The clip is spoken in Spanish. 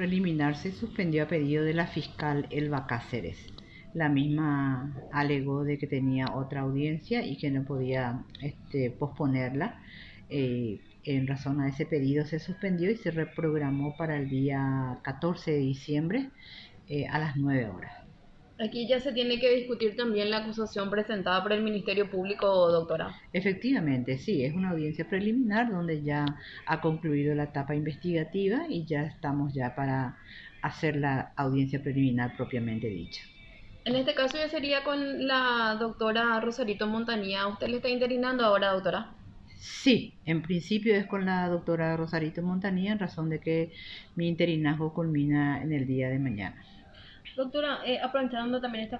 preliminar se suspendió a pedido de la fiscal Elba Cáceres. La misma alegó de que tenía otra audiencia y que no podía este, posponerla. Eh, en razón a ese pedido se suspendió y se reprogramó para el día 14 de diciembre eh, a las 9 horas. Aquí ya se tiene que discutir también la acusación presentada por el Ministerio Público, doctora. Efectivamente, sí, es una audiencia preliminar donde ya ha concluido la etapa investigativa y ya estamos ya para hacer la audiencia preliminar propiamente dicha. En este caso ya sería con la doctora Rosarito Montanía. ¿Usted le está interinando ahora, doctora? Sí, en principio es con la doctora Rosarito Montanía en razón de que mi interinazgo culmina en el día de mañana. Doctora, eh, aprovechando también esta